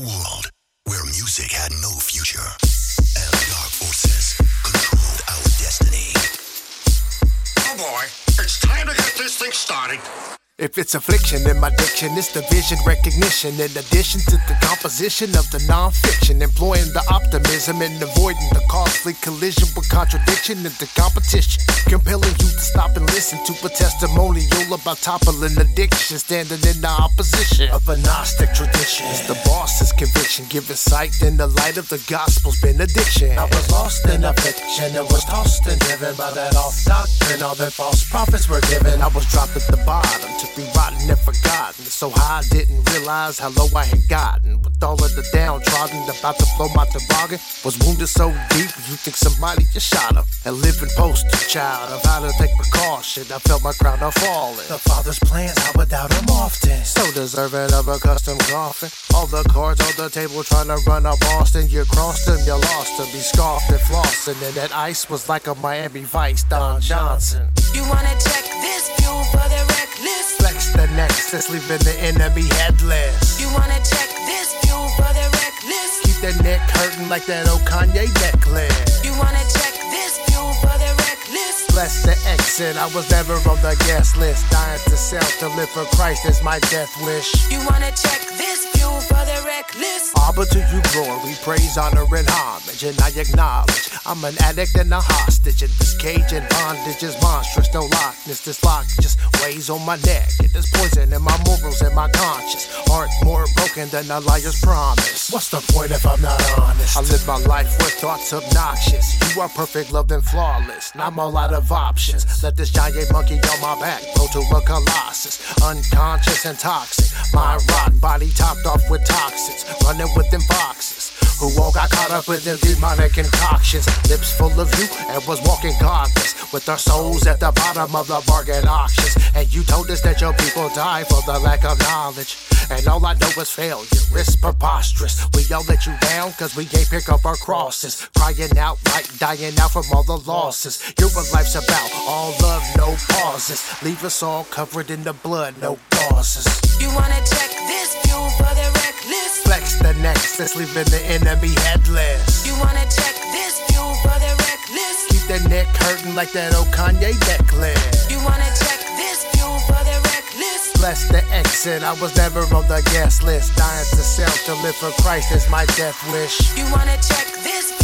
world where music had no future and dark forces controlled our destiny. Oh boy, it's time to get this thing started. If it's affliction in my diction, it's the vision recognition. In addition to the composition of the non-fiction, employing the optimism and avoiding the costly collision with contradiction and the competition. Compelling you to stop and listen to a testimonial about toppling addiction, standing in the opposition of a Gnostic tradition. It's the boss's conviction, giving sight in the light of the gospel's benediction. I was lost in a fiction, and was tossed and driven by that off doctrine. All the false prophets were given. I was dropped at the bottom to be rotten and forgotten. So high I didn't realize how low I had gotten. With all of the downtrodden about to blow my toboggan. Was wounded so deep, you think somebody just shot him. A living poster child of how to take precaution. I felt my crown a falling. The father's plans, I would doubt him often. So deserving of a custom coffin. All the cards on the table trying to run a Boston. You crossed him, you lost him. He scoffed and flossing. And that ice was like a Miami Vice, Don Johnson. You wanna check this fuel for the reckless? Flex the nexus, leaving the enemy headless. You wanna check this fuel for the reckless? Keep that neck hurting like that old Kanye necklace. You wanna check this fuel for the reckless? Bless the exit, I was never on the guest list. Dying to self to live for Christ is my death wish. You wanna check this fuel for the reckless? But to you glory, praise, honor, and homage. And I acknowledge I'm an addict and a hostage. And this cage and bondage is monstrous. No lockness, this lock just weighs on my neck. It is poison in my morals and my conscience. Heart more broken than a liar's promise. What's the point if I'm not honest? I live my life with thoughts obnoxious. You are perfect, loved, and flawless. I'm all out of options. Let this giant monkey on my back go to a colossus. Unconscious and toxic. My rock body topped off with toxins. Running with them foxes. Who all got caught up with them demonic concoctions. Lips full of you and was walking godless. With our souls at the bottom of the bargain auctions. And you told us that your people die for the lack of knowledge. And all I know is failure. It's preposterous. We all let you down cause we ain't pick up our crosses. Crying out like dying out from all the losses. You're what life's about. All love, no pauses. Leave us all covered in the blood, no causes. You wanna check this fuel for the reckless? Flex the nexus, leaving the enemy headless. You wanna check this fuel for the reckless? Keep that neck hurting like that old Kanye necklace. You wanna check this fuel for the reckless? Bless the exit, I was never on the guest list. Dying to self to live for Christ is my death wish. You wanna check this